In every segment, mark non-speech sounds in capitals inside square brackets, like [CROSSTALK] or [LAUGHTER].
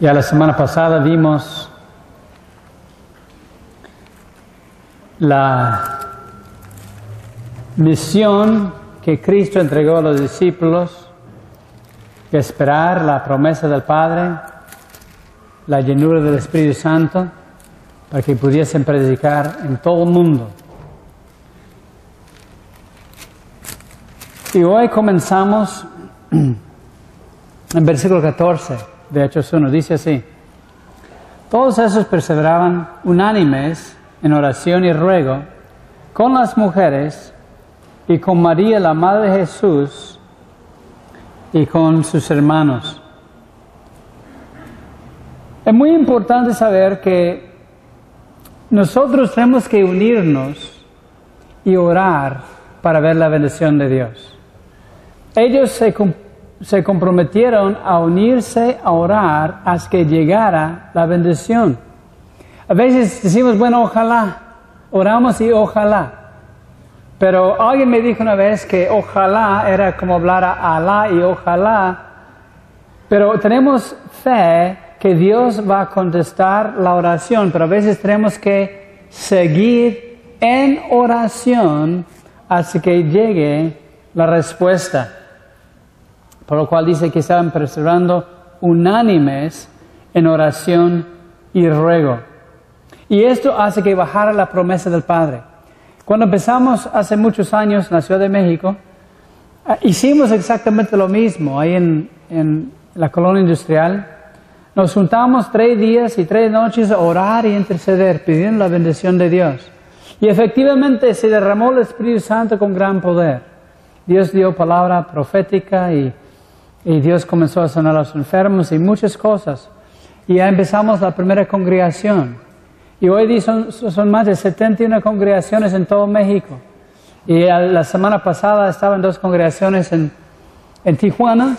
Ya la semana pasada vimos la misión que Cristo entregó a los discípulos, esperar la promesa del Padre, la llenura del Espíritu Santo, para que pudiesen predicar en todo el mundo. Y hoy comenzamos [CLEARS THROAT] en versículo 14 de Hechos 1, dice así, todos esos perseveraban unánimes en oración y ruego con las mujeres y con María, la Madre de Jesús, y con sus hermanos. Es muy importante saber que nosotros tenemos que unirnos y orar para ver la bendición de Dios. Ellos se se comprometieron a unirse a orar hasta que llegara la bendición. A veces decimos, bueno, ojalá, oramos y ojalá. Pero alguien me dijo una vez que ojalá era como hablar a Alá y ojalá. Pero tenemos fe que Dios va a contestar la oración, pero a veces tenemos que seguir en oración hasta que llegue la respuesta por lo cual dice que estaban perseverando unánimes en oración y ruego. Y esto hace que bajara la promesa del Padre. Cuando empezamos hace muchos años en la Ciudad de México, ah, hicimos exactamente lo mismo ahí en, en la colonia industrial. Nos juntamos tres días y tres noches a orar y interceder, pidiendo la bendición de Dios. Y efectivamente se derramó el Espíritu Santo con gran poder. Dios dio palabra profética y y Dios comenzó a sanar a los enfermos y muchas cosas. Y ya empezamos la primera congregación. Y hoy son, son más de 71 congregaciones en todo México. Y la semana pasada estaban dos congregaciones en, Tijuana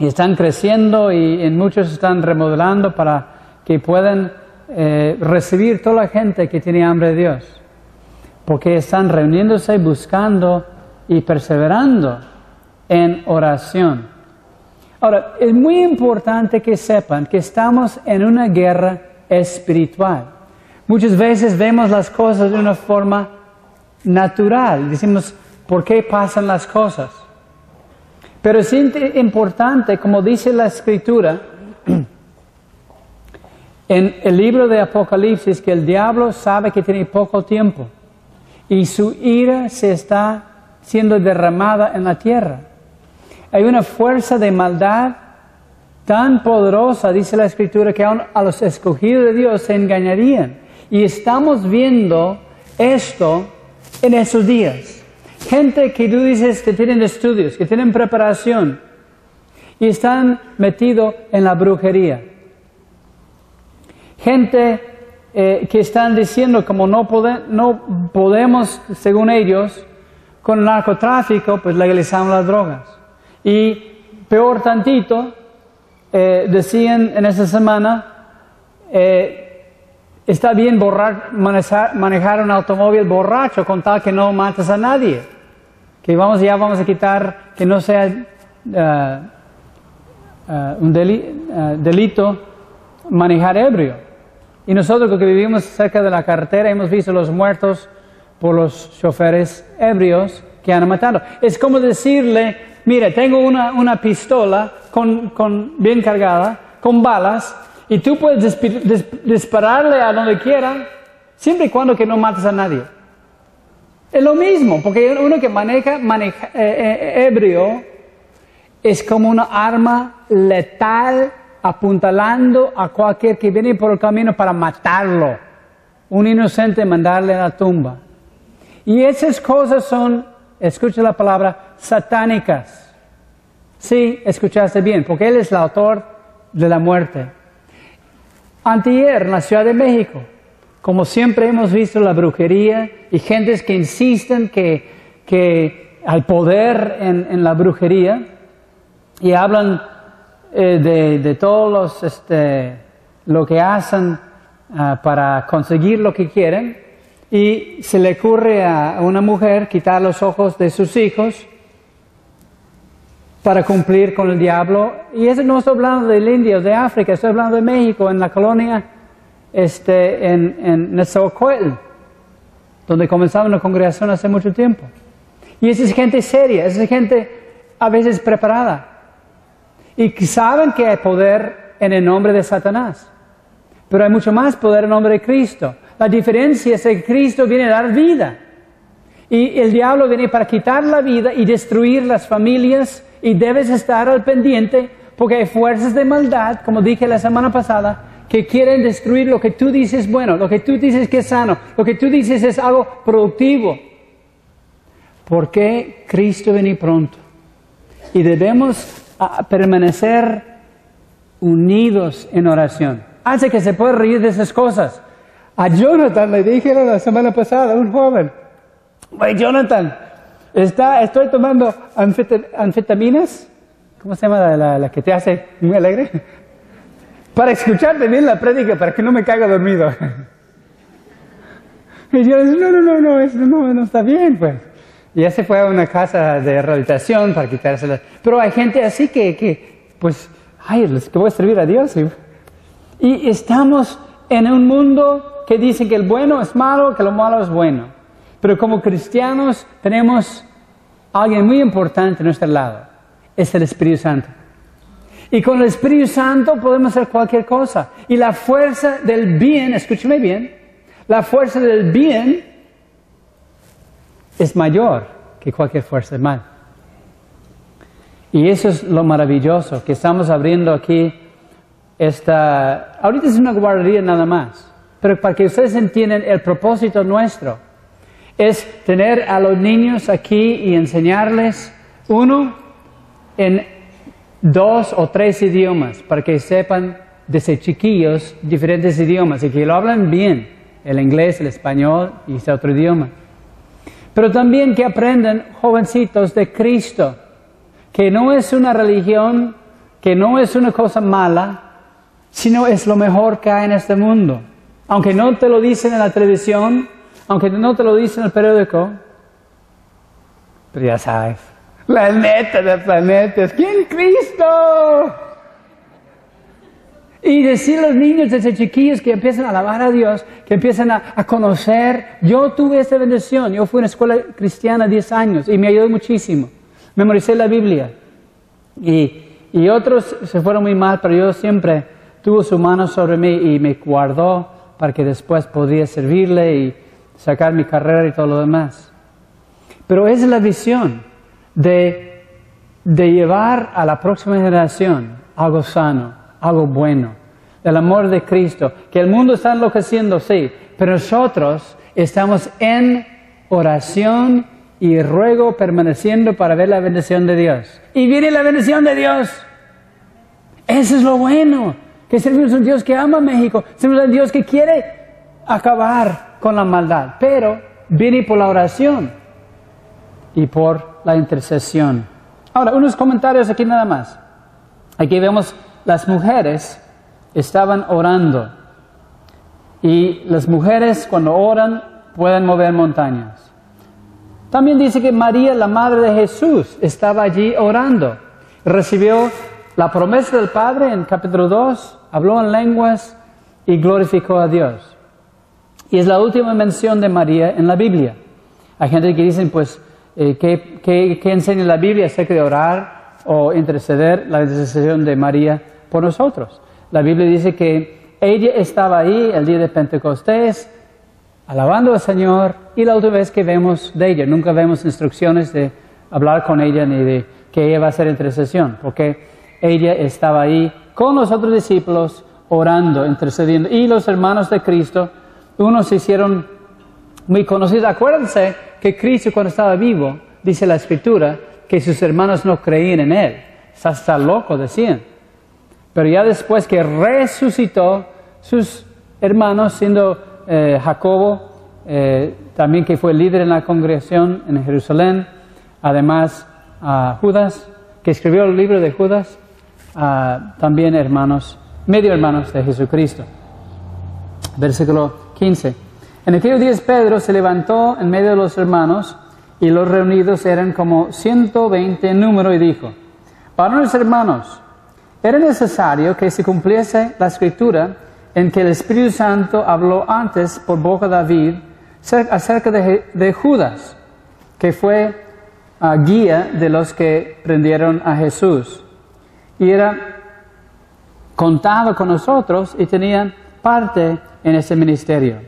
y están creciendo y en muchos están remodelando para que puedan eh, recibir toda la gente que tiene hambre de Dios. Porque están reuniéndose, buscando y perseverando en oración. Ahora, es muy importante que sepan que estamos en una guerra espiritual. Muchas veces vemos las cosas de una forma natural. Decimos, ¿por qué pasan las cosas? Pero es importante, como dice la escritura, [CLEARS THROAT] en el libro de Apocalipsis, que el diablo sabe que tiene poco tiempo y su ira se está siendo derramada en la tierra. Hay una fuerza de maldad tan poderosa, dice la Escritura, que aún a los escogidos de Dios se engañarían. Y estamos viendo esto en esos días. Gente que tú dices que tienen estudios, que tienen preparación y están metidos en la brujería. Gente eh, que están diciendo como no, no podemos, según ellos, con el narcotráfico, pues legalizamos las drogas. Y peor tantito, eh, decían en esa semana, eh, está bien manejar, un automóvil borracho con tal que no mates a nadie. Que vamos, ya vamos a quitar que no sea eh, un delito manejar ebrio. Y nosotros que vivimos cerca de la carretera hemos visto los muertos por los choferes ebrios que han. Es como decirle mira, tengo una, pistola con, bien cargada, con balas, y tú puedes dispararle a donde quiera, siempre y cuando que no mates a nadie. Es lo mismo, porque uno que maneja, maneja eh, eh, ebrio es como una arma letal apuntalando a cualquier que viene por el camino para matarlo. Un inocente mandarle a la tumba. Y esas cosas son escucha la palabra, satánicas. Sí, escuchaste bien, porque Él es el autor de la muerte. Antier, en la Ciudad de México, como siempre hemos visto la brujería y gentes que insisten que, que hay poder en, la brujería y hablan eh, de, de, todos este, lo que hacen ah, para conseguir lo que quieren y se le ocurre a una mujer quitar los ojos de sus hijos, para cumplir con el diablo. Y eso no estoy hablando del India o de África, estoy hablando de México, en la colonia este, en, en Nezahualcóyotl, donde comenzaba una congregación hace mucho tiempo. Y esa es gente seria, esa es gente a veces preparada. Y saben que hay poder en el nombre de Satanás. Pero hay mucho más poder en el nombre de Cristo. La diferencia es que Cristo viene a dar vida. Y el diablo viene para quitar la vida y destruir las familias. Y debes estar al pendiente porque hay fuerzas de maldad, como dije la semana pasada, que quieren destruir lo que tú dices bueno, lo que tú dices que es sano, lo que tú dices es algo productivo. ¿Por qué Cristo viene pronto? Y debemos ah, permanecer unidos en oración. Hace que se pueda reír de esas cosas. A Jonathan le dijeron la semana pasada, un joven, Oye, Jonathan, está, estoy tomando anfetaminas, ¿cómo se llama la, la, que te hace muy alegre? Para escucharte bien la prédica, para que no me caiga dormido. Y yo, no, no, no, no, eso no, no está bien, pues. Y ya se fue a una casa de rehabilitación para quitárselas. Pero hay gente así que, que pues, ay, que voy a servir a Dios. Y estamos en un mundo que dice que el bueno es malo, que lo malo es bueno. Pero como cristianos tenemos alguien muy importante a nuestro lado. Es el Espíritu Santo. Y con el Espíritu Santo podemos hacer cualquier cosa. Y la fuerza del bien, escúcheme bien, la fuerza del bien es mayor que cualquier fuerza del mal. Y eso es lo maravilloso, que estamos abriendo aquí esta... Ahorita es una guardería nada más, pero para que ustedes entiendan el propósito nuestro, es tener a los niños aquí y enseñarles uno en dos o tres idiomas, para que sepan desde chiquillos diferentes idiomas y que lo hablan bien, el inglés, el español y ese otro idioma. Pero también que aprendan jovencitos de Cristo, que no es una religión, que no es una cosa mala, sino es lo mejor que hay en este mundo. Aunque no te lo dicen en la televisión, aunque no te lo dicen en el periódico, pero ya sabes, la neta de planetas, ¿quién Cristo? Y decir a los niños desde chiquillos que empiezan a alabar a Dios, que empiezan a, conocer. Yo tuve esta bendición. Yo fui a una escuela cristiana 10 años y me ayudó muchísimo. Memoricé la Biblia. Y, y otros se fueron muy mal, pero yo siempre tuvo su mano sobre mí y me guardó para que después podía servirle y sacar mi carrera y todo lo demás. Pero es la visión de, de llevar a la próxima generación algo sano, algo bueno, el amor de Cristo, que el mundo está enloqueciendo, sí, pero nosotros estamos en oración y ruego permaneciendo para ver la bendición de Dios. Y viene la bendición de Dios. Eso es lo bueno, que servimos a un Dios que ama a México, servimos a un Dios que quiere acabar con la maldad, pero viene por la oración y por la intercesión. Ahora, unos comentarios aquí nada más. Aquí vemos las mujeres estaban orando. Y las mujeres cuando oran pueden mover montañas. También dice que María, la madre de Jesús, estaba allí orando. Recibió la promesa del Padre en capítulo 2, habló en lenguas y glorificó a Dios. Y es la última mención de María en la Biblia. Hay gente que dice, pues, eh, ¿qué, qué enseña la Biblia acerca de orar o interceder la intercesión de María? por nosotros. La Biblia dice que ella estaba ahí el día de Pentecostés, alabando al Señor, y la última vez que vemos de ella, nunca vemos instrucciones de hablar con ella ni de que ella va a hacer intercesión, porque ella estaba ahí con los otros discípulos orando, intercediendo, y los hermanos de Cristo, unos se hicieron muy conocidos. Acuérdense que Cristo cuando estaba vivo, dice la Escritura, que sus hermanos no creían en Él. Está loco, decían. Pero ya después que resucitó, sus hermanos, siendo eh, Jacobo, eh, también que fue líder en la congregación en Jerusalén, además a Judas, que escribió el libro de Judas, también hermanos, medio hermanos de Jesucristo. Versículo 15. En aquellos días Pedro se levantó en medio de los hermanos y los reunidos eran como 120 en número y dijo, Varones hermanos, era necesario que se cumpliese la escritura en que el Espíritu Santo habló antes por boca de David acerca de, Judas, que fue ah, guía de los que prendieron a Jesús. Y era contado con nosotros y tenían parte en ese ministerio.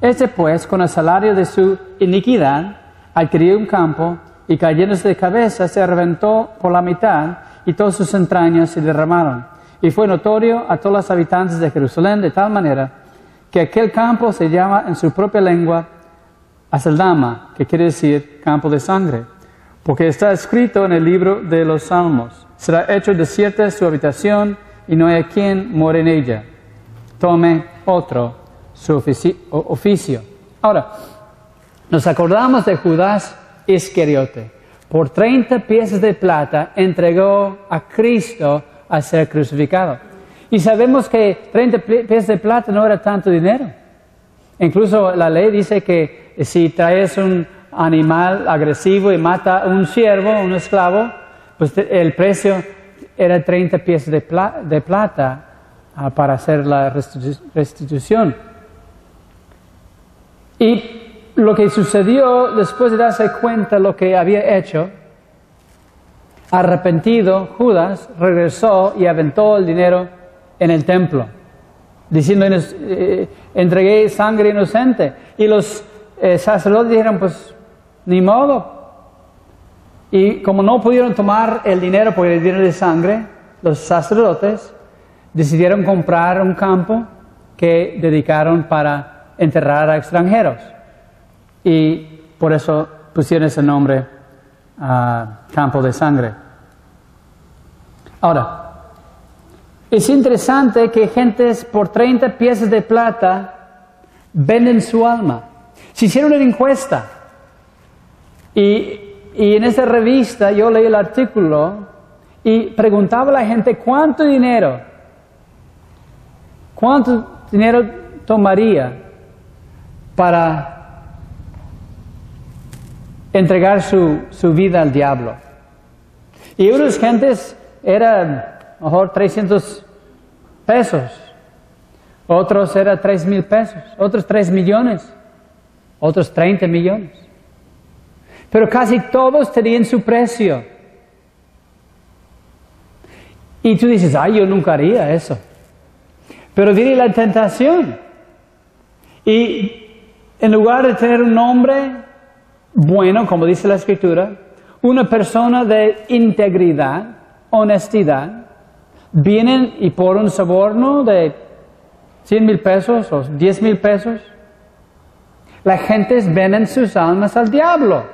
Este pues, con el salario de su iniquidad, adquirió un campo y cayéndose de cabeza se reventó por la mitad y todas sus entrañas se derramaron y fue notorio a todos los habitantes de Jerusalén de tal manera que aquel campo se llama en su propia lengua Aseldama, que quiere decir campo de sangre, porque está escrito en el libro de los Salmos, será hecho desierta su habitación y no hay quien more en ella. Tome otro su oficio. Ahora, nos acordamos de Judas Iscariote. Por 30 piezas de plata entregó a Cristo a ser crucificado. Y sabemos que 30 pies de plata no era tanto dinero. Incluso la ley dice que si traes un animal agresivo y mata a un siervo, un esclavo, pues el precio era 30 pies de, plata ah, para hacer la restitución. Y lo que sucedió después de darse cuenta de lo que había hecho, Arrepentido, Judas regresó y aventó el dinero en el templo, diciendo, eh, entregué sangre inocente. Y los eh, sacerdotes dijeron, pues, ni modo. Y como no pudieron tomar el dinero por el dinero de sangre, los sacerdotes decidieron comprar un campo que dedicaron para enterrar a extranjeros. Y por eso pusieron ese nombre campo de sangre. Ahora, es interesante que gentes por 30 piezas de plata venden su alma. Se hicieron una encuesta y, en esa revista yo leí el artículo y preguntaba a la gente cuánto dinero, cuánto dinero tomaría para entregar su, su vida al diablo. Y unas gentes eran mejor 300 pesos, otros eran 3 mil pesos, otros 3 millones, otros 30 millones. Pero casi todos tenían su precio. Y tú dices, ay, yo nunca haría eso. Pero viene la tentación. Y en lugar de tener un nombre bueno, como dice la escritura, una persona de integridad, honestidad, vienen y por un soborno de 100 mil pesos o 10 mil pesos, la gente venden sus almas al diablo.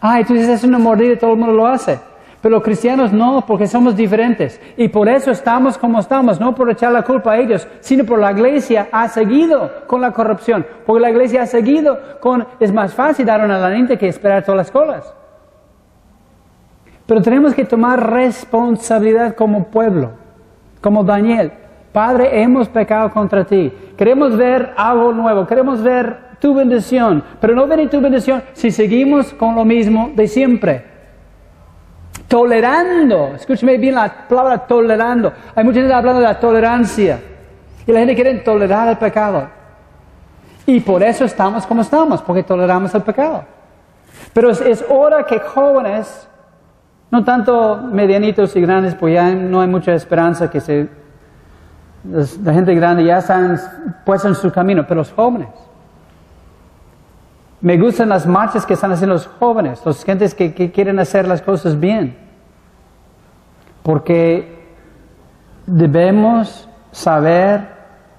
Tú dices, es una mordida todo el mundo lo hace. Pero los cristianos no, porque somos diferentes. Y por eso estamos como estamos, no por echar la culpa a ellos, sino por la iglesia ha seguido con la corrupción. Porque la iglesia ha seguido con, es más fácil dar una lanita que esperar todas las colas. Pero tenemos que tomar responsabilidad como pueblo, como Daniel. Padre, hemos pecado contra ti. Queremos ver algo nuevo, queremos ver tu bendición, pero no ver tu bendición si seguimos con lo mismo de siempre tolerando. Escúcheme bien la palabra tolerando. Hay mucha gente hablando de la tolerancia. Y la gente quiere tolerar el pecado. Y por eso estamos como estamos, porque toleramos el pecado. Pero es, hora que jóvenes, no tanto medianitos y grandes, pues ya no hay mucha esperanza que se, la gente grande ya están puestos en su camino, pero los jóvenes. Me gustan las marchas que están haciendo los jóvenes, los gentes que, quieren hacer las cosas bien. Porque debemos saber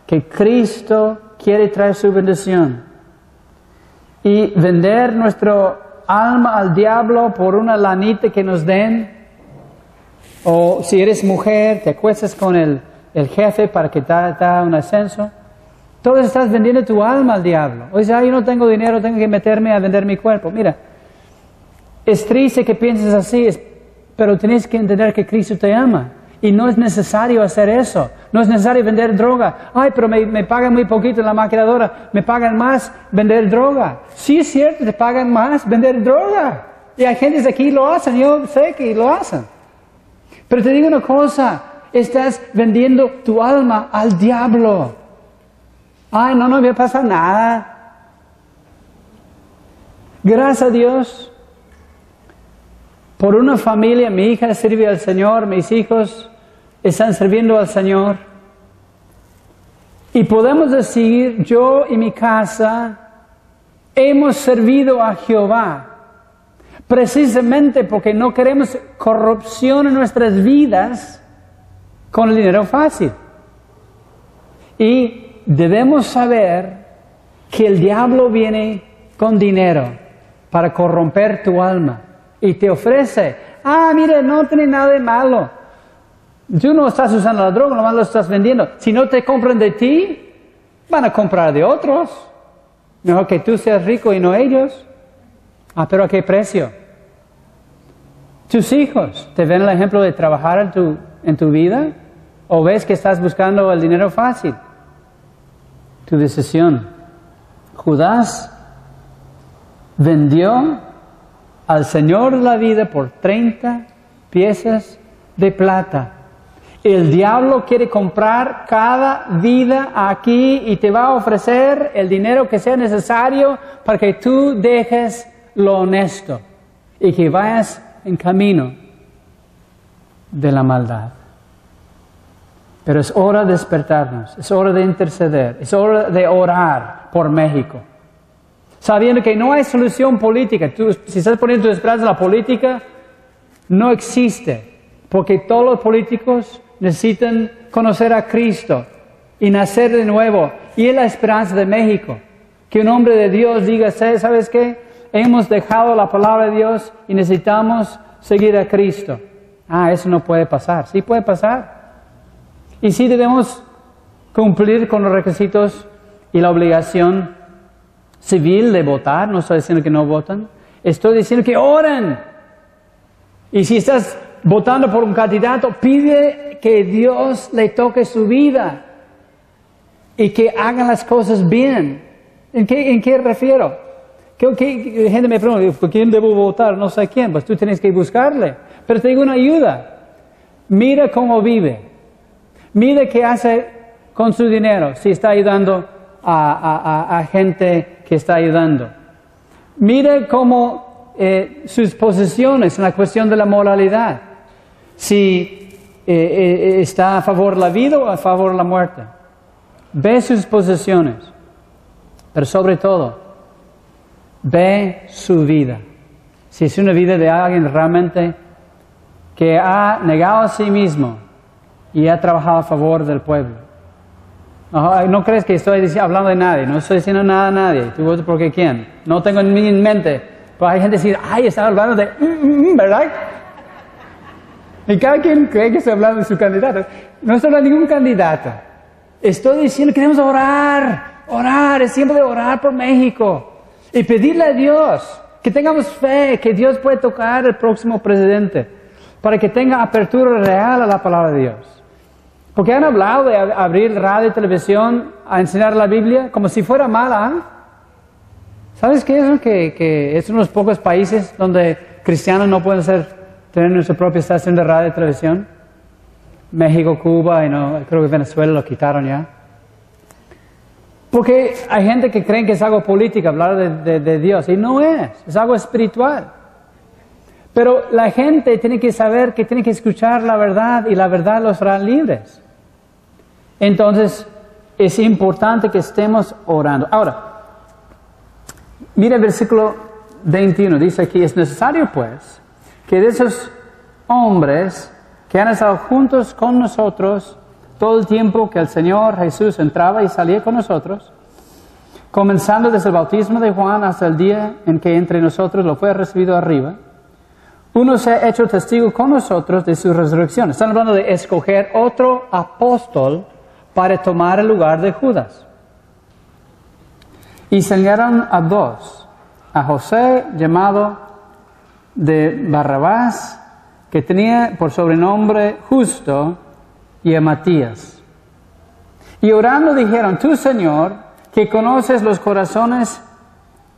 que Cristo quiere traer su bendición. Y vender nuestro alma al diablo por una lanita que nos den, o si eres mujer, te acuestas con el, jefe para que te haga un ascenso, todo estás vendiendo tu alma al diablo. O sea, yo no tengo dinero, tengo que meterme a vender mi cuerpo. Mira, es triste que pienses así, pero tienes que entender que Cristo te ama. Y no es necesario hacer eso. No es necesario vender droga. Ay, pero me, pagan muy poquito en la maquinadora. Me pagan más vender droga. Sí es cierto, te pagan más vender droga. Y hay gente aquí que lo hacen, yo sé que lo hacen. Pero te digo una cosa, estás vendiendo tu alma al diablo. Ay, no, no me pasa nada. Gracias a Dios por una familia, mi hija sirve al Señor, mis hijos están sirviendo al Señor. Y podemos decir, yo y mi casa hemos servido a Jehová, precisamente porque no queremos corrupción en nuestras vidas con el dinero fácil. Y debemos saber que el diablo viene con dinero para corromper tu alma y te ofrece, ah, mire, no tiene nada de malo. Tú no estás usando la droga, nomás lo estás vendiendo. Si no te compran de ti, van a comprar de otros. Mejor que tú seas rico y no ellos. Ah, pero ¿a qué precio? Tus hijos, ¿te ven el ejemplo de trabajar en tu, en tu vida? ¿O ves que estás buscando el dinero fácil? Tu decisión. Judas vendió al Señor la vida por 30 piezas de plata. El diablo quiere comprar cada vida aquí y te va a ofrecer el dinero que sea necesario para que tú dejes lo honesto y que vayas en camino de la maldad. Pero es hora de despertarnos, es hora de interceder, es hora de orar por México sabiendo que no hay solución política. Tú, si estás poniendo tu esperanza en la política, no existe, porque todos los políticos necesitan conocer a Cristo y nacer de nuevo. Y es la esperanza de México. Que un hombre de Dios diga, ¿sabes qué? Hemos dejado la palabra de Dios y necesitamos seguir a Cristo. Ah, eso no puede pasar. Sí puede pasar. Y sí debemos cumplir con los requisitos y la obligación civil de votar, no estoy diciendo que no votan, estoy diciendo que oren. Y si estás votando por un candidato, pide que Dios le toque su vida y que haga las cosas bien. ¿En qué, en qué refiero? ¿Qué, qué, gente me pregunta, ¿por quién debo votar? No sé quién, pues tú tienes que buscarle. Pero te digo una ayuda. Mira cómo vive. Mira qué hace con su dinero, si está ayudando a, gente que está ayudando. Mire cómo eh, sus posiciones en la cuestión de la moralidad, si eh, eh, está a favor de la vida o a favor de la muerte. Ve sus posiciones, pero sobre todo, ve su vida. Si es una vida de alguien realmente que ha negado a sí mismo y ha trabajado a favor del pueblo. No, crees que estoy hablando de nadie, no estoy diciendo nada a nadie. ¿Tú votas por qué quién? No tengo en mi mente. Pero hay gente que dice, ay, está hablando de, mm, mm, mm", ¿verdad? Y cada quien cree que estoy hablando de su candidato. No estoy hablando de ningún candidato. Estoy diciendo que queremos orar, orar, es tiempo de orar por México. Y pedirle a Dios que tengamos fe, que Dios puede tocar el próximo presidente, para que tenga apertura real a la palabra de Dios. Porque han hablado de abrir radio y televisión a enseñar la Biblia como si fuera mala. ¿Sabes qué es? Que, que es unos pocos países donde cristianos no pueden ser, tener su propia estación de radio y televisión. México, Cuba y no, creo que Venezuela lo quitaron ya. Porque hay gente que cree que es algo político hablar de, de Dios y no es, es algo espiritual. Pero la gente tiene que saber que tiene que escuchar la verdad y la verdad los hará libres. Entonces, es importante que estemos orando. Ahora, mira el versículo 21, dice aquí, es necesario pues que de esos hombres que han estado juntos con nosotros todo el tiempo que el Señor Jesús entraba y salía con nosotros, comenzando desde el bautismo de Juan hasta el día en que entre nosotros lo fue recibido arriba, uno se ha hecho testigo con nosotros de su resurrección. Están hablando de escoger otro apóstol para tomar el lugar de Judas. Y señalaron a dos, a José llamado de Barrabás, que tenía por sobrenombre justo, y a Matías. Y orando dijeron, tú Señor, que conoces los corazones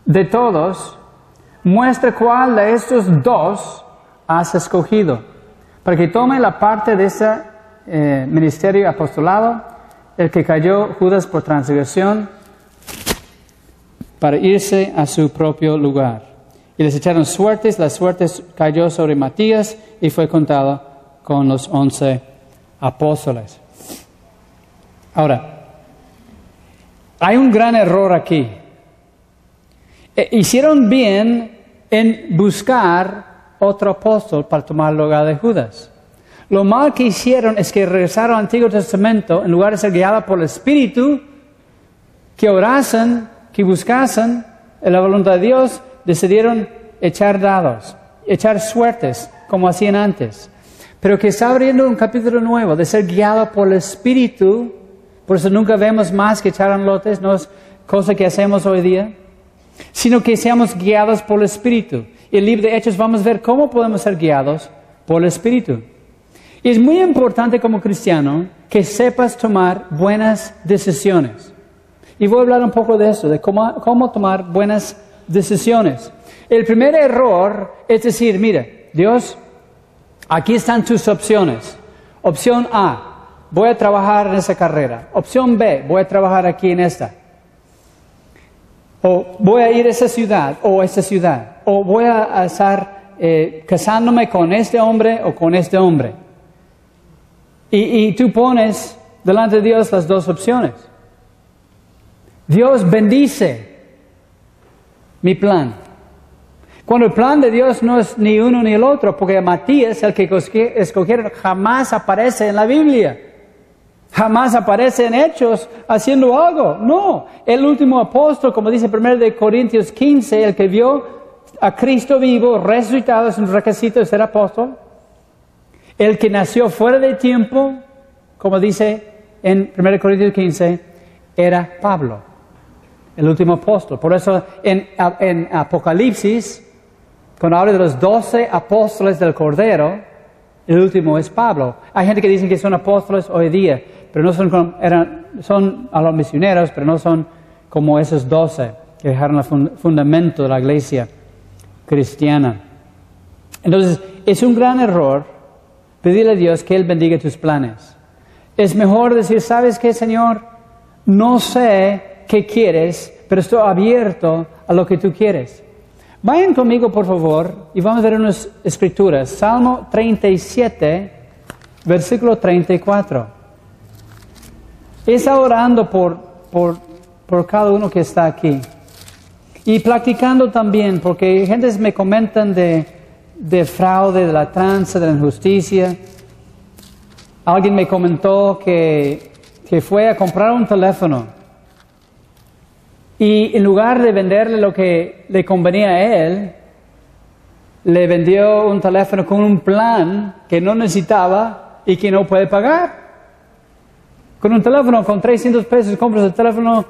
de todos, muestra cuál de estos dos has escogido, para que tome la parte de ese eh, ministerio apostolado, el que cayó Judas por transgresión, para irse a su propio lugar. Y les echaron suertes, la suerte cayó sobre Matías y fue contado con los once apóstoles. Ahora, hay un gran error aquí. Eh, hicieron bien en buscar otro apóstol para tomar el lugar de Judas. Lo mal que hicieron es que regresaron al Antiguo Testamento en lugar de ser guiados por el Espíritu, que orasen, que buscasen la voluntad de Dios, decidieron echar dados, echar suertes, como hacían antes. Pero que está abriendo un capítulo nuevo de ser guiado por el Espíritu, por eso nunca vemos más que echar lotes, no es cosa que hacemos hoy día, sino que seamos guiados por el Espíritu. Y el libro de Hechos vamos a ver cómo podemos ser guiados por el Espíritu. Es muy importante como cristiano que sepas tomar buenas decisiones. Y voy a hablar un poco de eso, de cómo, tomar buenas decisiones. El primer error es decir, mire, Dios, aquí están tus opciones. Opción A, voy a trabajar en esa carrera. Opción B, voy a trabajar aquí en esta. O voy a ir a esa ciudad o a esa ciudad. O voy a estar eh, casándome con este hombre o con este hombre. Y, tú pones delante de Dios las dos opciones. Dios bendice mi plan. Cuando el plan de Dios no es ni uno ni el otro, porque Matías, el que escogieron, jamás aparece en la Biblia. Jamás aparece en Hechos haciendo algo. No, el último apóstol, como dice 1 de Corintios 15, el que vio a Cristo vivo, resucitado, es un requisito de ser apóstol. El que nació fuera de tiempo, como dice en 1 Corintios 15, era Pablo, el último apóstol. Por eso en, en Apocalipsis, cuando habla de los doce apóstoles del Cordero, el último es Pablo. Hay gente que dice que son apóstoles hoy día, pero no son, eran, son a los misioneros, pero no son como esos doce que dejaron el fundamento de la iglesia cristiana. Entonces, es un gran error Pedirle a Dios que Él bendiga tus planes. Es mejor decir, ¿sabes qué, Señor? No sé qué quieres, pero estoy abierto a lo que tú quieres. Vayan conmigo, por favor, y vamos a ver unas escrituras. Salmo 37, versículo 34. Está orando por, por, por cada uno que está aquí. Y practicando también, porque gentes me comentan de, de fraude, de la tranza, de la injusticia. Alguien me comentó que, que fue a comprar un teléfono y en lugar de venderle lo que le convenía a él, le vendió un teléfono con un plan que no necesitaba y que no puede pagar. Con un teléfono con 300 pesos compras el teléfono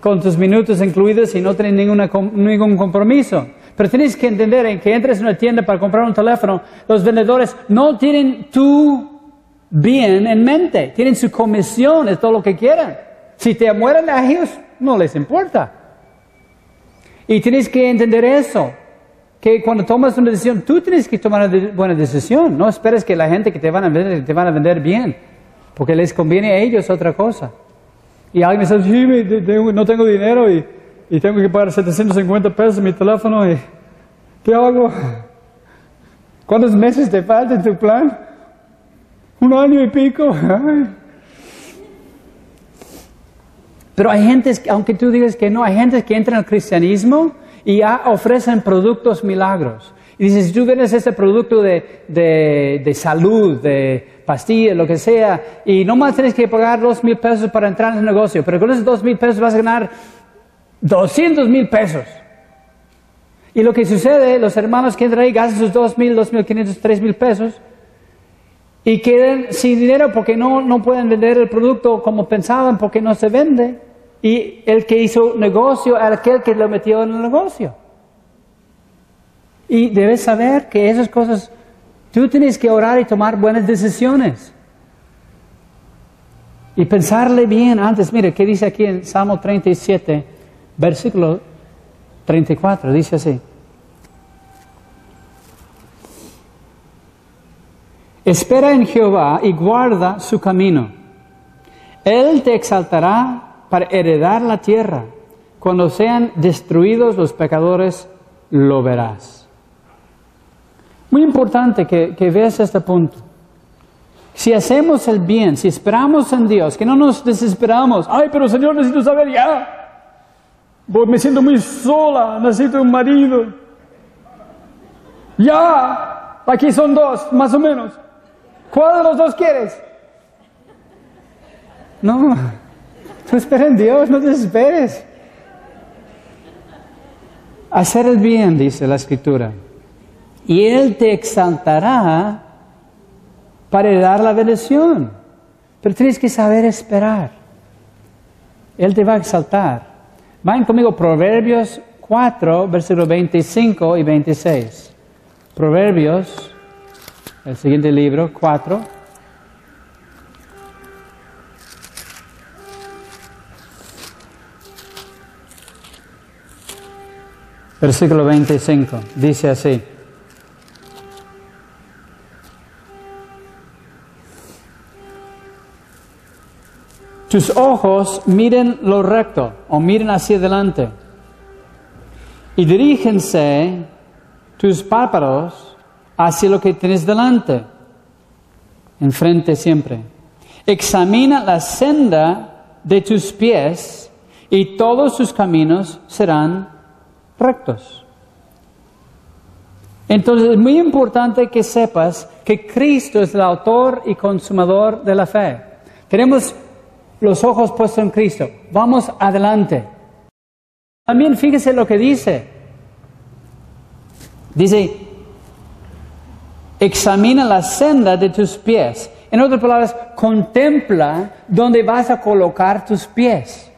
con tus minutos incluidos y no tienes ninguna, ningún compromiso. Pero tienes que entender en que entres en una tienda para comprar un teléfono, los vendedores no tienen tu bien en mente, tienen su comisión, es todo lo que quieran. Si te mueren a ellos, no les importa. Y tienes que entender eso, que cuando tomas una decisión, tú tienes que tomar una buena decisión, no esperes que la gente que te van a vender, te van a vender bien, porque les conviene a ellos otra cosa. Y alguien me dice, sí, no tengo dinero y y tengo que pagar 750 pesos mi teléfono y ¿qué hago? ¿Cuántos meses te falta en tu plan? Un año y pico. Pero hay gente, aunque tú digas que no, hay gente que entra en el cristianismo y ya ofrecen productos milagros. Y dices, si tú vendes este producto de, de, de salud, de pastillas, lo que sea, y no más tienes que pagar dos mil pesos para entrar en el negocio, pero con esos dos mil pesos vas a ganar 200 mil pesos. Y lo que sucede, los hermanos que entran ahí gastan sus 2 mil, 2 mil 500, 3 mil pesos y quedan sin dinero porque no, no pueden vender el producto como pensaban porque no se vende. Y el que hizo negocio era aquel que lo metió en el negocio. Y debes saber que esas cosas, tú tienes que orar y tomar buenas decisiones. Y pensarle bien antes. Mire, ¿qué dice aquí en Salmo 37? Versículo 34 dice así. Espera en Jehová y guarda su camino. Él te exaltará para heredar la tierra. Cuando sean destruidos los pecadores, lo verás. Muy importante que, que veas este punto. Si hacemos el bien, si esperamos en Dios, que no nos desesperamos, ay, pero Señor, necesito saber ya me siento muy sola, necesito un marido. Ya, aquí son dos, más o menos. ¿Cuál de los dos quieres? No, tú espera en Dios, no te desesperes. Hacer el bien, dice la Escritura, y Él te exaltará para dar la bendición. Pero tienes que saber esperar. Él te va a exaltar. Vayan conmigo Proverbios 4, versículos 25 y 26. Proverbios, el siguiente libro, 4. Versículo 25, dice así. Tus ojos miren lo recto o miren hacia adelante y dirígense tus párpados hacia lo que tienes delante, enfrente siempre. Examina la senda de tus pies y todos tus caminos serán rectos. Entonces es muy importante que sepas que Cristo es el autor y consumador de la fe. Tenemos los ojos puestos en Cristo. Vamos adelante. También fíjese lo que dice. Dice, examina la senda de tus pies. En otras palabras, contempla dónde vas a colocar tus pies.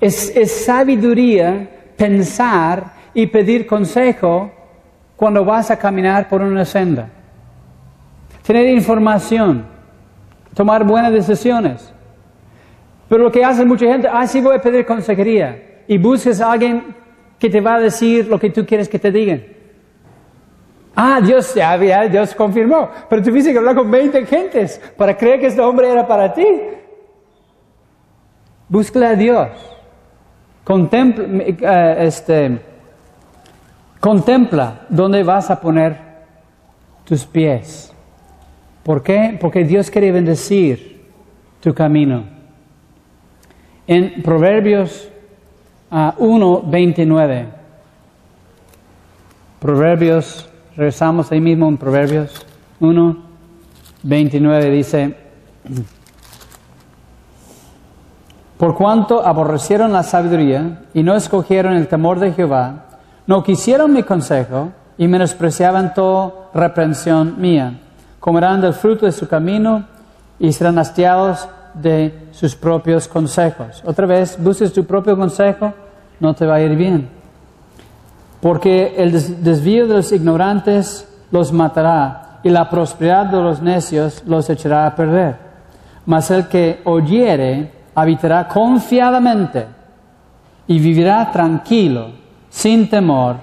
Es, es sabiduría pensar y pedir consejo cuando vas a caminar por una senda. Tener información, tomar buenas decisiones. Pero lo que hace mucha gente, ah, sí voy a pedir consejería. Y buscas a alguien que te va a decir lo que tú quieres que te digan. Ah, Dios ya había, Dios confirmó. Pero tuviste que hablar con 20 gentes para creer que este hombre era para ti. Búscale a Dios. Contempla, eh, este, contempla dónde vas a poner tus pies. ¿Por qué? Porque Dios quiere bendecir tu camino. En Proverbios 1, ah, 29. Proverbios, regresamos ahí mismo en Proverbios 1, 29 dice, por cuanto aborrecieron la sabiduría y no escogieron el temor de Jehová, no quisieron mi consejo y menospreciaban toda reprensión mía, comerán del fruto de su camino y serán hastiados de sus propios consejos. Otra vez, busques tu propio consejo, no te va a ir bien. Porque el desvío de los ignorantes los matará y la prosperidad de los necios los echará a perder. Mas el que oyere habitará confiadamente y vivirá tranquilo, sin temor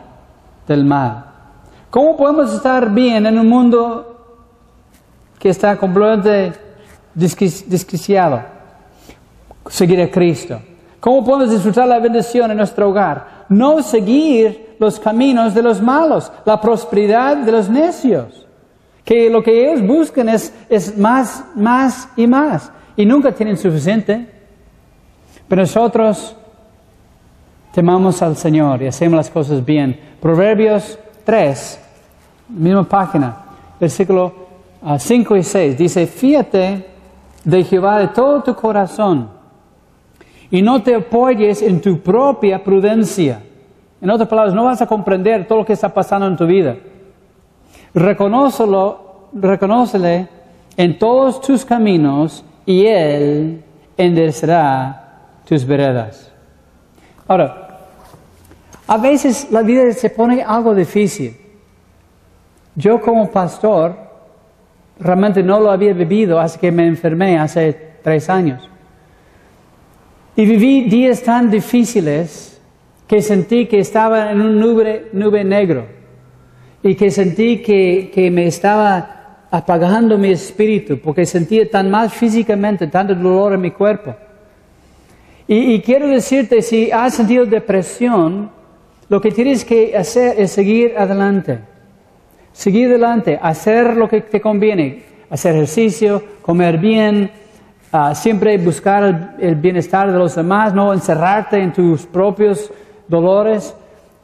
del mal. ¿Cómo podemos estar bien en un mundo que está completamente desquiciado. Seguir a Cristo. ¿Cómo podemos disfrutar la bendición en nuestro hogar? No seguir los caminos de los malos, la prosperidad de los necios. Que lo que ellos buscan es, es más, más y más. Y nunca tienen suficiente. Pero nosotros temamos al Señor y hacemos las cosas bien. Proverbios 3, misma página, versículo 5 ah, y 6, dice, fíjate de Jehová de todo tu corazón y no te apoyes en tu propia prudencia. En otras palabras, no vas a comprender todo lo que está pasando en tu vida. Reconócelo, reconócele en todos tus caminos y Él enderezará tus veredas. Ahora, a veces la vida se pone algo difícil. Yo como pastor realmente no lo había vivido hasta que me enfermé hace tres años. Y viví días tan difíciles que sentí que estaba en un nube, nube negro y que sentí que, me estaba apagando mi espíritu porque sentía tan mal físicamente, tanto dolor en mi cuerpo. Y, y quiero decirte, si has sentido depresión, lo que tienes que hacer es seguir adelante. Seguir adelante, hacer lo que te conviene, hacer ejercicio, comer bien, ah, siempre buscar el, bienestar de los demás, no encerrarte en tus propios dolores.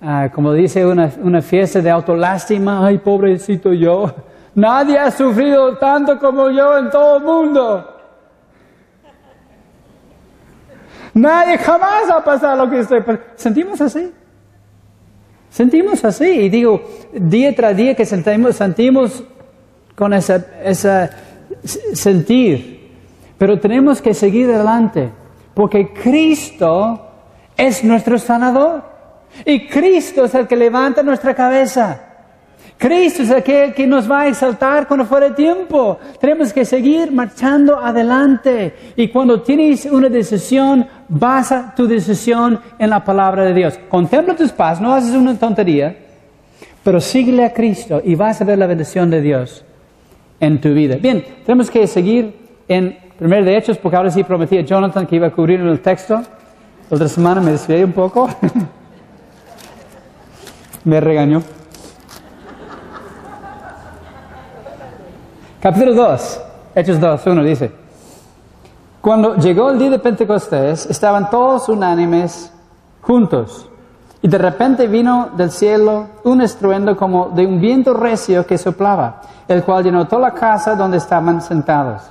Ah, como dice una, fiesta de autolástima, ay, pobrecito yo, nadie ha sufrido tanto como yo en todo el mundo. Nadie jamás ha pasado lo que estoy Sentimos así. Sentimos así. Y digo, día tras día que sentimos, sentimos con ese esa sentir. Pero tenemos que seguir adelante. Porque Cristo es nuestro sanador. Y Cristo es el que levanta nuestra cabeza. Cristo es aquel que nos va a exaltar cuando fuera tiempo. Tenemos que seguir marchando adelante. Y cuando tienes una decisión, basa tu decisión en la palabra de Dios. Contempla tus pasos, no haces una tontería, pero síguele a Cristo y vas a ver la bendición de Dios en tu vida. Bien, tenemos que seguir en primer de Hechos, porque ahora sí prometí a Jonathan que iba a cubrir el texto. La otra semana me desvié un poco. [LAUGHS] me regañó. Capítulo 2, Hechos 2, 1 dice, cuando llegó el día de Pentecostés, estaban todos unánimes juntos. Y de repente vino del cielo un estruendo como de un viento recio que soplaba, el cual llenó toda la casa donde estaban sentados.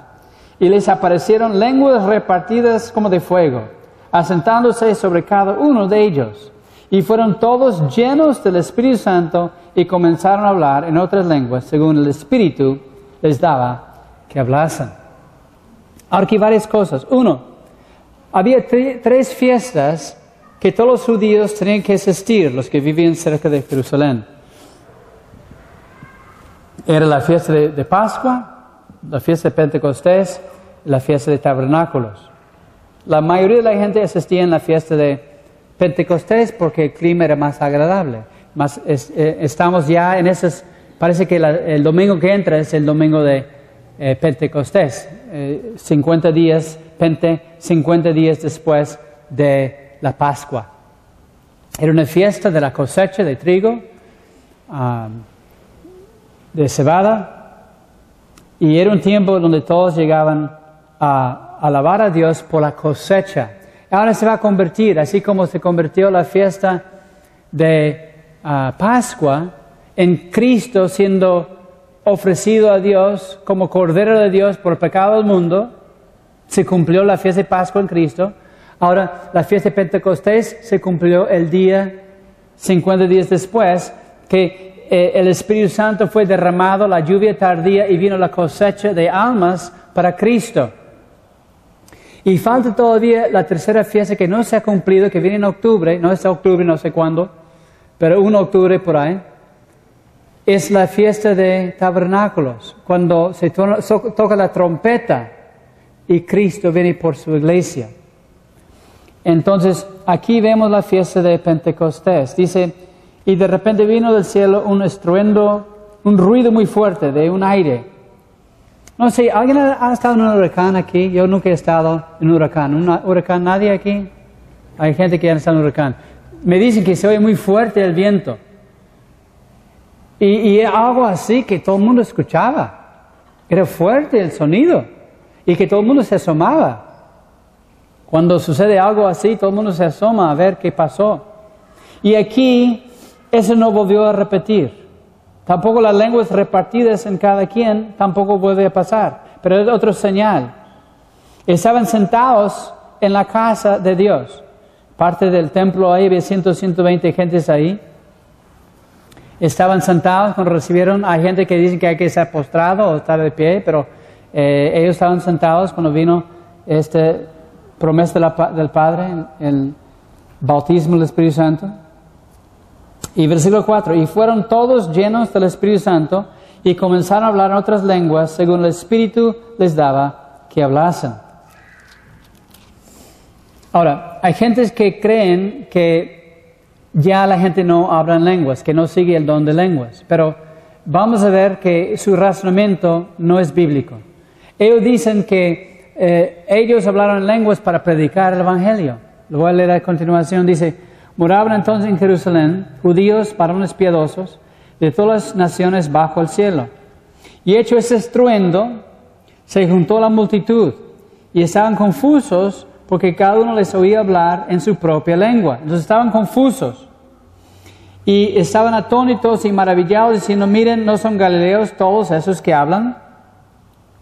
Y les aparecieron lenguas repartidas como de fuego, asentándose sobre cada uno de ellos. Y fueron todos llenos del Espíritu Santo y comenzaron a hablar en otras lenguas, según el Espíritu les daba que hablasen. Ahora aquí varias cosas. Uno, había tres fiestas que todos los judíos tenían que asistir, los que vivían cerca de Jerusalén. Era la fiesta de, Pascua, la fiesta de Pentecostés, la fiesta de Tabernáculos. La mayoría de la gente asistía en la fiesta de Pentecostés porque el clima era más agradable. Más, eh, estamos ya en esas Parece que el domingo que entra es el domingo de eh, Pentecostés, 50 eh, días, Pente, 50 días después de la Pascua. Era una fiesta de la cosecha de trigo, de cebada, y era un tiempo donde todos llegaban a alabar a Dios por la cosecha. Ahora se va a convertir, así como se convirtió la fiesta de ah, Pascua, en Cristo siendo ofrecido a Dios como Cordero de Dios por el pecado del mundo, se cumplió la fiesta de Pascua en Cristo. Ahora, la fiesta de Pentecostés se cumplió el día 50 días después, que eh, el Espíritu Santo fue derramado, la lluvia tardía y vino la cosecha de almas para Cristo. Y falta todavía la tercera fiesta que no se ha cumplido, que viene en octubre, no es octubre, no sé cuándo, pero 1 octubre por ahí es la fiesta de tabernáculos, cuando se toca la trompeta y Cristo viene por su iglesia. Entonces, aquí vemos la fiesta de Pentecostés. Dice, y de repente vino del cielo un estruendo, un ruido muy fuerte de un aire. No sé, ¿alguien ha, estado en un huracán aquí? Yo nunca he estado en un huracán. ¿Un huracán? ¿Nadie aquí? Hay gente que ha estado en un huracán. Me dicen que se oye muy fuerte el viento. Y, algo así que todo el mundo escuchaba. Era fuerte el sonido y que todo el mundo se asomaba. Cuando sucede algo así, todo el mundo se asoma a ver qué pasó. Y aquí eso no volvió a repetir. Tampoco las lenguas repartidas en cada quien tampoco vuelve a pasar. Pero es otro señal. Estaban sentados en la casa de Dios. Parte del templo ahí, había 100, 120 gentes ahí estaban sentados cuando recibieron, hay gente que dice que hay que estar postrado o estar de pie, pero eh, ellos estaban sentados cuando vino esta promesa del Padre, el bautismo del Espíritu Santo. Y versículo 4, y fueron todos llenos del Espíritu Santo y comenzaron a hablar en otras lenguas según el Espíritu les daba que hablasen. Ahora, hay gentes que creen que ya la gente no habla en lenguas, que no sigue el don de lenguas. Pero vamos a ver que su razonamiento no es bíblico. Ellos dicen que eh, ellos hablaron en lenguas para predicar el Evangelio. Lo voy a leer a continuación. Dice, moraban entonces en Jerusalén judíos, varones piadosos, de todas las naciones bajo el cielo. Y hecho ese estruendo, se juntó la multitud y estaban confusos porque cada uno les oía hablar en su propia lengua. Entonces estaban confusos y estaban atónitos y maravillados diciendo, miren, ¿no son galileos todos esos que hablan?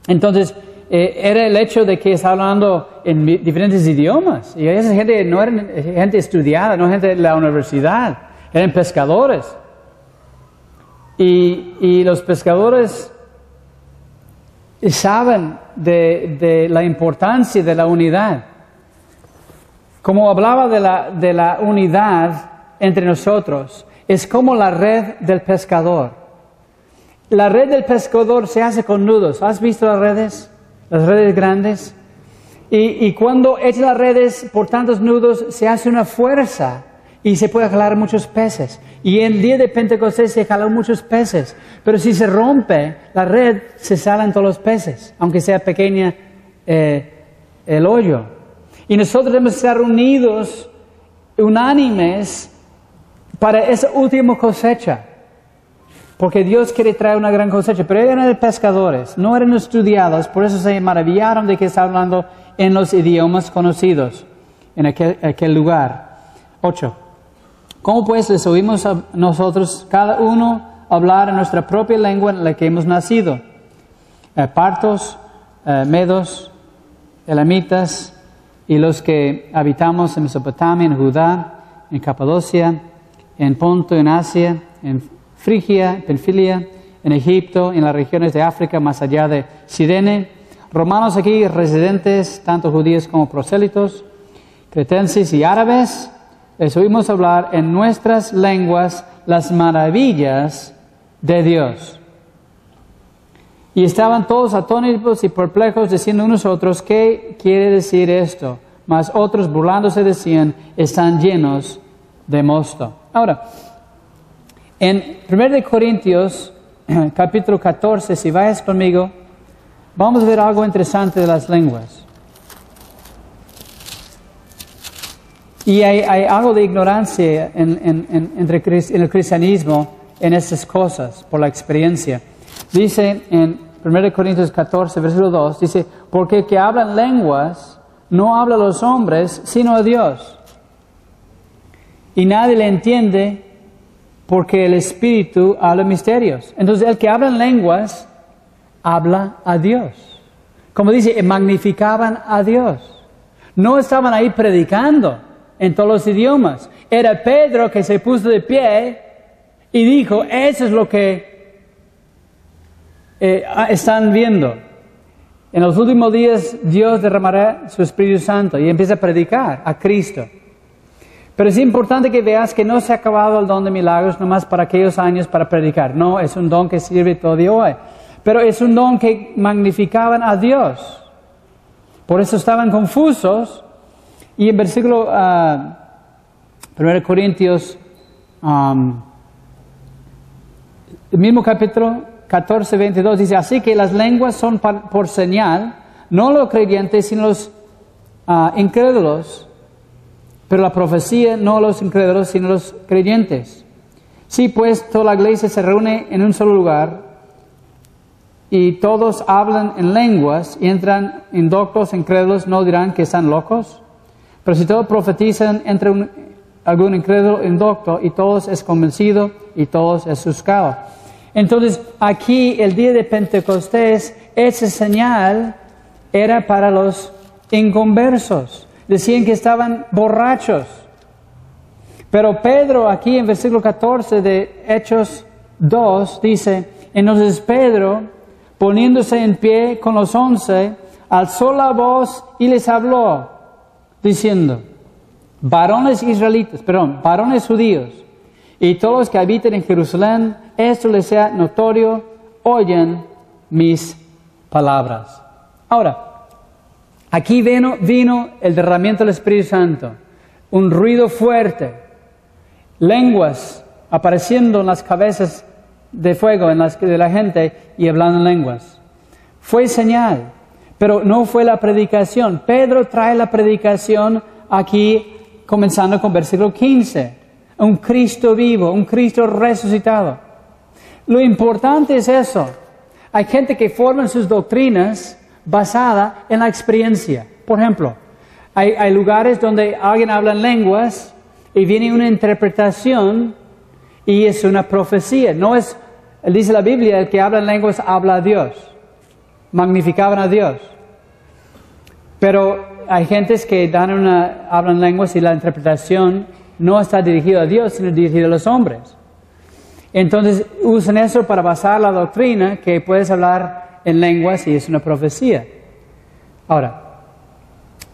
Entonces, eh, era el hecho de que estaban hablando en diferentes idiomas. Y esa gente no era gente estudiada, no gente de la universidad, eran pescadores. Y, y los pescadores saben de, de, la importancia de la unidad. Como hablaba de la, de la unidad entre nosotros, es como la red del pescador. La red del pescador se hace con nudos. ¿Has visto las redes? Las redes grandes. Y, cuando echa las redes por tantos nudos, se hace una fuerza y se puede jalar muchos peces. Y en el día de Pentecostés se jalan muchos peces. Pero si se rompe la red, se salen todos los peces, aunque sea pequeña eh, el hoyo. Y nosotros debemos estar unidos, unánimes, para esa última cosecha. Porque Dios quiere traer una gran cosecha. Pero eran pescadores, no eran estudiados, por eso se maravillaron de que está hablando en los idiomas conocidos en aquel, aquel lugar. 8. ¿Cómo pues les oímos a nosotros, cada uno, hablar en nuestra propia lengua en la que hemos nacido? Eh, partos, eh, medos, elamitas y los que habitamos en Mesopotamia, en Judá, en Capadocia, en Ponto, en Asia, en Frigia, Penfilia, en Egipto, en las regiones de África, más allá de Sirene, romanos aquí residentes, tanto judíos como prosélitos, cretenses y árabes, les oímos hablar en nuestras lenguas las maravillas de Dios. Y estaban todos atónitos y perplejos diciendo unos a otros, ¿qué quiere decir esto? Mas otros burlándose decían, están llenos de mosto. Ahora, en 1 Corintios [CLEARS THROAT] capítulo 14, si vayas conmigo, vamos a ver algo interesante de las lenguas. Y hay, algo de ignorancia en, entre, en, el cristianismo en estas cosas, por la experiencia. Dice en 1 Corintios 14, versículo 2, dice, porque el que hablan lenguas no habla a los hombres, sino a Dios. Y nadie le entiende porque el Espíritu habla misterios. Entonces el que habla en lenguas habla a Dios. Como dice, magnificaban a Dios. No estaban ahí predicando en todos los idiomas. Era Pedro que se puso de pie y dijo, eso es lo que eh, están viendo. En los últimos días Dios derramará su Espíritu Santo y empieza a predicar a Cristo. Pero es importante que veas que no se ha acabado el don de milagros nomás para aquellos años para predicar. No, es un don que sirve todavía hoy. Pero es un don que magnificaban a Dios. Por eso estaban confusos y en versículo 1 ah, Corintios, el mismo capítulo 14, 22 dice, así que las lenguas son por señal, no los creyentes, sino los uh, incrédulos, pero la profecía no los incrédulos, sino los creyentes. Sí, pues toda la iglesia se reúne en un solo lugar y todos hablan en lenguas y entran indoctos, incrédulos, no dirán que están locos. Pero si todos profetizan entre algún incrédulo indocto y todos es convencido y todos es buscado. Entonces, aquí el día de Pentecostés, esa señal era para los inconversos. Decían que estaban borrachos. Pero Pedro aquí en versículo 14 de Hechos 2 dice, entonces Pedro, poniéndose en pie con los once, alzó la voz y les habló diciendo, varones israelitas, perdón, varones judíos, y todos los que habiten en Jerusalén, esto les sea notorio, oyen mis palabras. Ahora, aquí vino, el derramamiento del Espíritu Santo, un ruido fuerte, lenguas apareciendo en las cabezas de fuego en las, de la gente y hablando en lenguas. Fue señal, pero no fue la predicación. Pedro trae la predicación aquí comenzando con versículo 15. Un Cristo vivo, un Cristo resucitado. Lo importante es eso. Hay gente que forma sus doctrinas basada en la experiencia. Por ejemplo, hay, hay lugares donde alguien habla en lenguas y viene una interpretación y es una profecía. No es, dice la Biblia, el que habla en lenguas habla a Dios. Magnificaban a Dios. Pero hay gentes que dan una, hablan lenguas y la interpretación no está dirigida a Dios, sino dirigida a los hombres. Entonces usan eso para basar la doctrina que puedes hablar en lenguas y es una profecía. Ahora,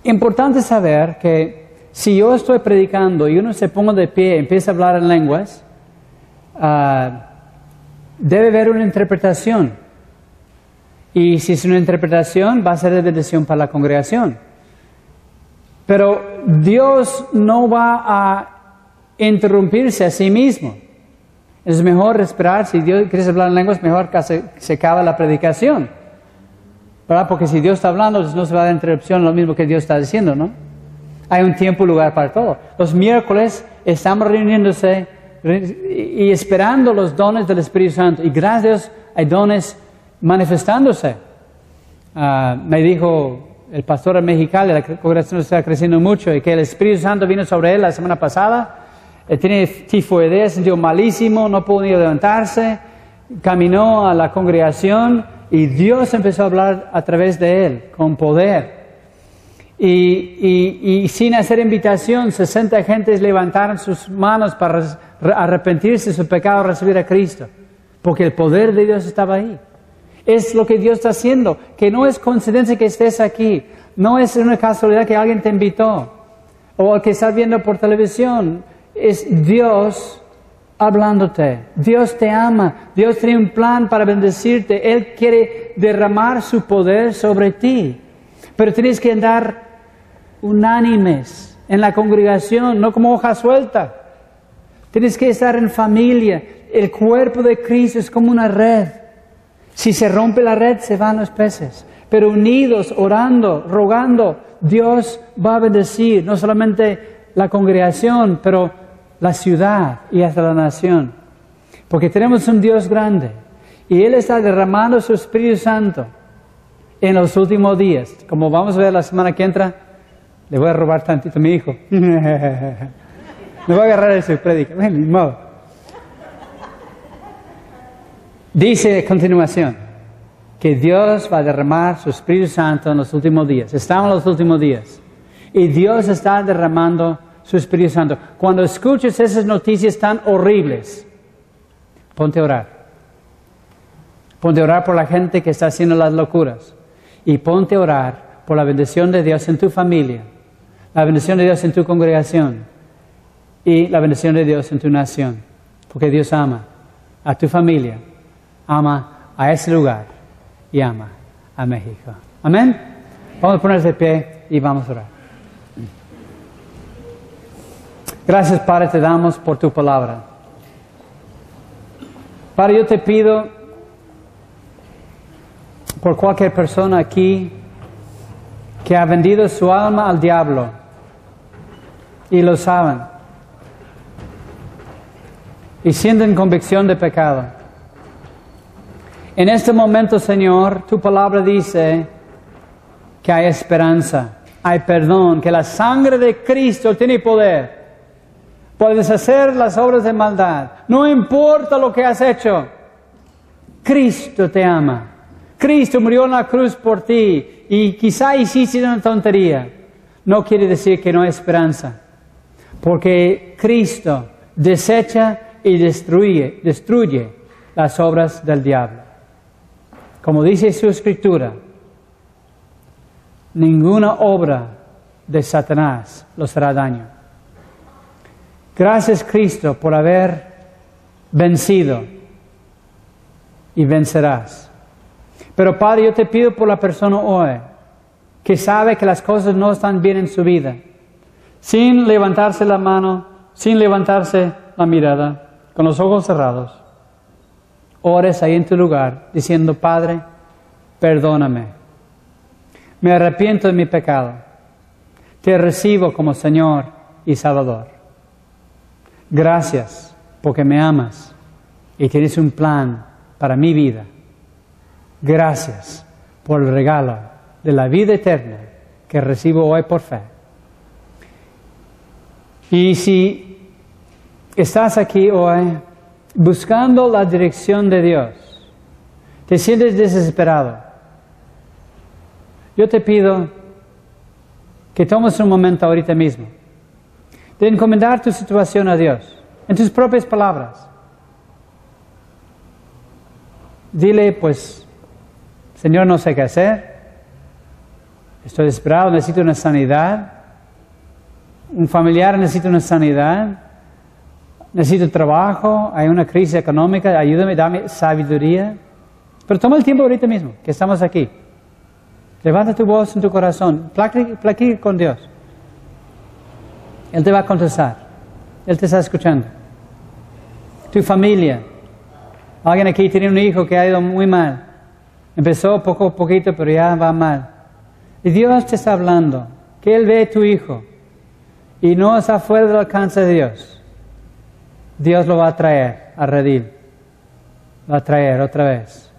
importante saber que si yo estoy predicando y uno se ponga de pie y empieza a hablar en lenguas, Ah, debe haber una interpretación. Y si es una interpretación, va a ser de bendición para la congregación. Pero Dios no va a interrumpirse a sí mismo. Es mejor esperar, si Dios quiere hablar en lenguas, mejor que se, se la predicación. ¿Verdad? Porque si Dios está hablando, no se va a dar interrupción, lo mismo que Dios está diciendo, ¿no? Hay un tiempo y lugar para todo. Los miércoles estamos reuniéndose y esperando los dones del Espíritu Santo. Y gracias a Dios hay dones manifestándose. Ah, me dijo el pastor mexicano, la congregación está creciendo mucho y que el Espíritu Santo vino sobre él la semana pasada. Tiene tifoidea, sintió malísimo, no podía levantarse. Caminó a la congregación y Dios empezó a hablar a través de él con poder. Y, y, sin hacer invitación, 60 gentes levantaron sus manos para arrepentirse de su pecado, recibir a Cristo, porque el poder de Dios estaba ahí. Es lo que Dios está haciendo, que no es coincidencia que estés aquí, no es una casualidad que alguien te invitó, o que estás viendo por televisión, es Dios hablándote. Dios te ama, Dios tiene un plan para bendecirte, Él quiere derramar su poder sobre ti, pero tienes que andar unánimes en la congregación, no como hoja suelta. Tienes que estar en familia. El cuerpo de Cristo es como una red. Si se rompe la red, se van los peces. Pero unidos, orando, rogando, Dios va a bendecir no solamente la congregación, pero la ciudad y hasta la nación. Porque tenemos un Dios grande y Él está derramando su Espíritu Santo en los últimos días. Como vamos a ver la semana que entra, le voy a robar tantito a mi hijo. [LAUGHS] Me voy a agarrar ese predica. modo. Dice a continuación que Dios va a derramar su Espíritu Santo en los últimos días. Estamos en los últimos días. Y Dios está derramando su Espíritu Santo. Cuando escuches esas noticias tan horribles, ponte a orar. Ponte a orar por la gente que está haciendo las locuras. Y ponte a orar por la bendición de Dios en tu familia, la bendición de Dios en tu congregación y la bendición de Dios en tu nación. Porque Dios ama a tu familia, ama a ese lugar y ama a México. Amén. Vamos a ponerse de pie y vamos a orar. Gracias, Padre, te damos por tu palabra. Padre, yo te pido por cualquier persona aquí que ha vendido su alma al diablo y lo saben y sienten convicción de pecado. En este momento, Señor, tu palabra dice que hay esperanza, hay perdón, que la sangre de Cristo tiene poder. Puedes hacer las obras de maldad. No importa lo que has hecho. Cristo te ama. Cristo murió en la cruz por ti y quizá hiciste una tontería. No quiere decir que no hay esperanza. Porque Cristo desecha y destruye, destruye las obras del diablo. Como dice su escritura, ninguna obra de Satanás los hará daño. Gracias Cristo por haber vencido y vencerás. Pero Padre, yo te pido por la persona hoy que sabe que las cosas no están bien en su vida, sin levantarse la mano, sin levantarse la mirada, con los ojos cerrados. ores ahí en tu lugar diciendo, Padre, perdóname. Me arrepiento de mi pecado. Te recibo como Señor y Salvador. Gracias porque me amas y tienes un plan para mi vida. Gracias por el regalo de la vida eterna que recibo hoy por fe. Y si estás aquí hoy buscando la dirección de Dios, te sientes desesperado, yo te pido que tomes un momento ahorita mismo de encomendar tu situación a Dios, en tus propias palabras. Dile, pues, Señor, no sé qué hacer, estoy desesperado, necesito una sanidad, un familiar necesita una sanidad, necesito trabajo, hay una crisis económica, ayúdame, dame sabiduría. Pero toma el tiempo ahorita mismo, que estamos aquí. Levanta tu voz en tu corazón, platique con Dios. Él te va a contestar. Él te está escuchando. Tu familia. Alguien aquí tiene un hijo que ha ido muy mal. Empezó poco a poquito, pero ya va mal. Y Dios te está hablando. Que Él ve tu hijo. Y no está fuera del alcance de Dios. Dios lo va a traer a redil. Va a traer otra vez.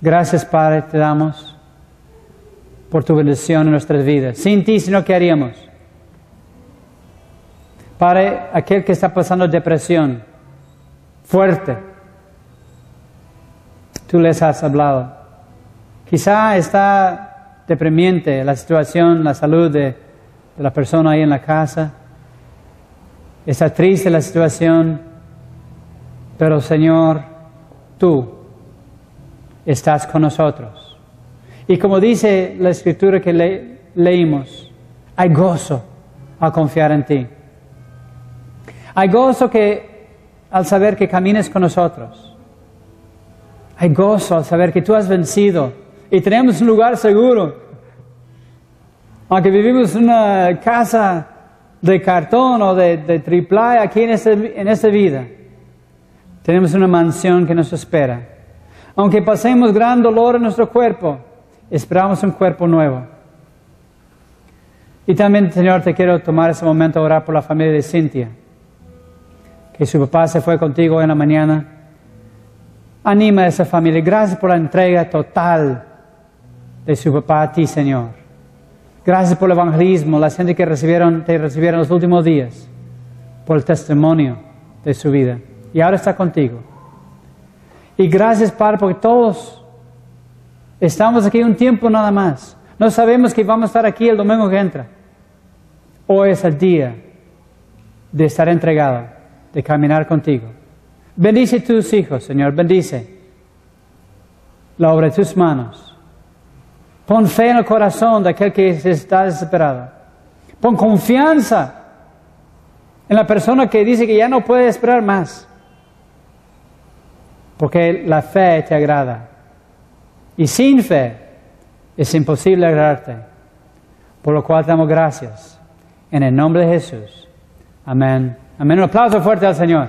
Gracias, Padre, te damos por tu bendición en nuestras vidas. Sin ti, sino ¿qué haríamos? Padre, aquel que está pasando depresión fuerte, tú les has hablado. Quizá está deprimiente la situación, la salud de, de la persona ahí en la casa. Está triste la situación, pero Señor, tú estás con nosotros. Y como dice la escritura que leímos, hay gozo al confiar en ti. Hay gozo que al saber que camines con nosotros. Hay gozo al saber que tú has vencido y tenemos un lugar seguro. Aunque vivimos en una casa de cartón o de, de triple aquí en en esta vida, tenemos una mansión que nos espera. Aunque pasemos gran dolor en nuestro cuerpo, esperamos un cuerpo nuevo. Y también, Señor, te quiero tomar ese momento a orar por la familia de Cintia, que su papá se fue contigo en la mañana. Anima a esa familia. Gracias por la entrega total de su papá a ti, Señor. Gracias por el evangelismo, la gente que recibieron, te recibieron los últimos días, por el testimonio de su vida. Y ahora está contigo. Y gracias, Padre, porque todos Estamos aquí un tiempo nada más. No sabemos que vamos a estar aquí el domingo que entra. Hoy es el día de estar entregado, de caminar contigo. Bendice tus hijos, Señor, bendice la obra de tus manos. Pon fe en el corazón de aquel que está desesperado. Pon confianza en la persona que dice que ya no puede esperar más. Porque la fe te agrada. Y sin fe es imposible agradarte. Por lo cual damos gracias. En el nombre de Jesús. Amén. Amén. Un aplauso fuerte al Señor.